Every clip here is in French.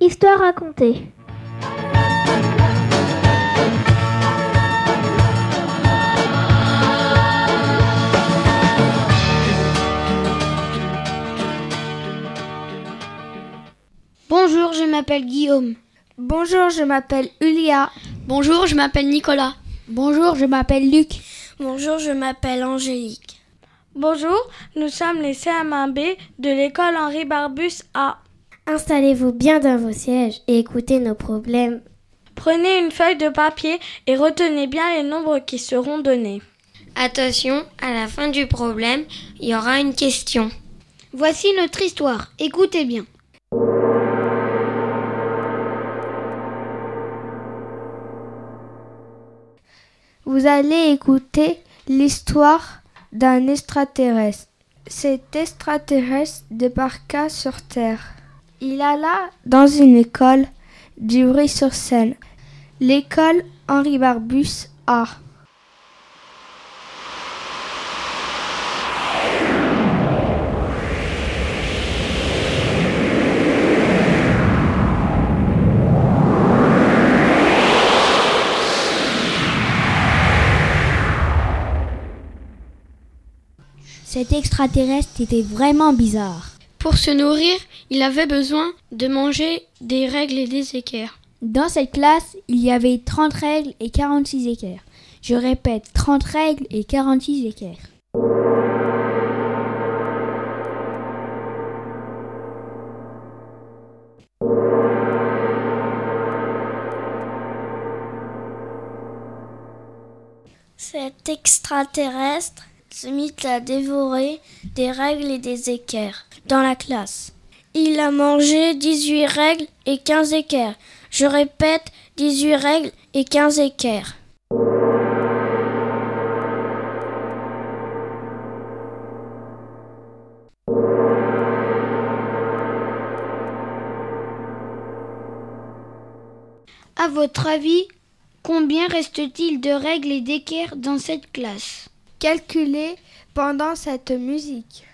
Histoire racontée. Bonjour, je m'appelle Guillaume. Bonjour, je m'appelle Ulia. Bonjour, je m'appelle Nicolas. Bonjour, je m'appelle Luc. Bonjour, je m'appelle Angélique. Bonjour, nous sommes les CM1B de l'école Henri Barbus A. Installez-vous bien dans vos sièges et écoutez nos problèmes. Prenez une feuille de papier et retenez bien les nombres qui seront donnés. Attention, à la fin du problème, il y aura une question. Voici notre histoire. Écoutez bien. Vous allez écouter l'histoire d'un extraterrestre. Cet extraterrestre débarqua sur Terre. Il alla dans une école d'Ivry-sur-Seine, l'école Henri Barbus A. Cet extraterrestre était vraiment bizarre. Pour se nourrir, il avait besoin de manger des règles et des équerres. Dans cette classe, il y avait 30 règles et 46 équerres. Je répète, 30 règles et 46 équerres. Cet extraterrestre se mit à dévorer des règles et des équerres dans la classe. Il a mangé 18 règles et 15 équerres. Je répète, 18 règles et 15 équerres. À votre avis, combien reste-t-il de règles et d'équerres dans cette classe? Calculez pendant cette musique.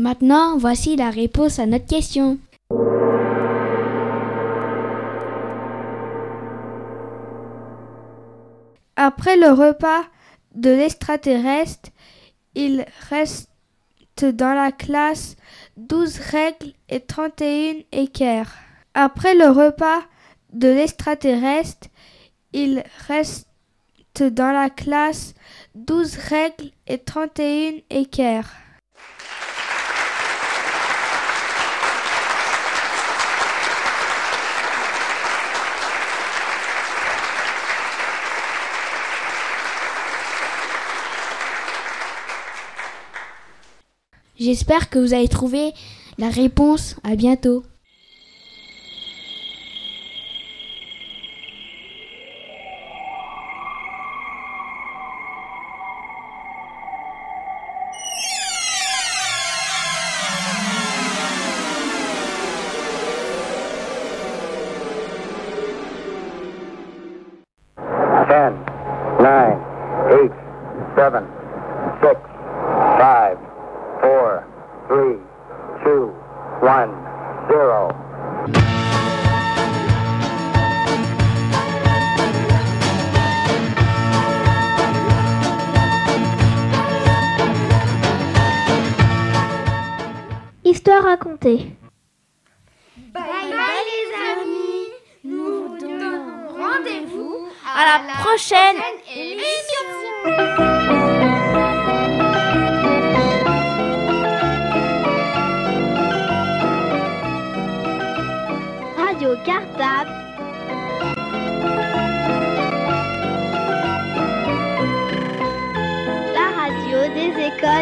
Maintenant, voici la réponse à notre question. Après le repas de l'extraterrestre, il reste dans la classe 12 règles et 31 équerres. Après le repas de l'extraterrestre, il reste dans la classe 12 règles et 31 équerres. J'espère que vous avez trouvé la réponse. À bientôt. Ten, nine, eight, seven, six, 3, 2, 1, 0. Histoire racontée. Bye bye, bye les amis. Nous vous donnons rendez-vous à, à la prochaine, prochaine émission.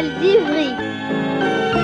d'Ivry.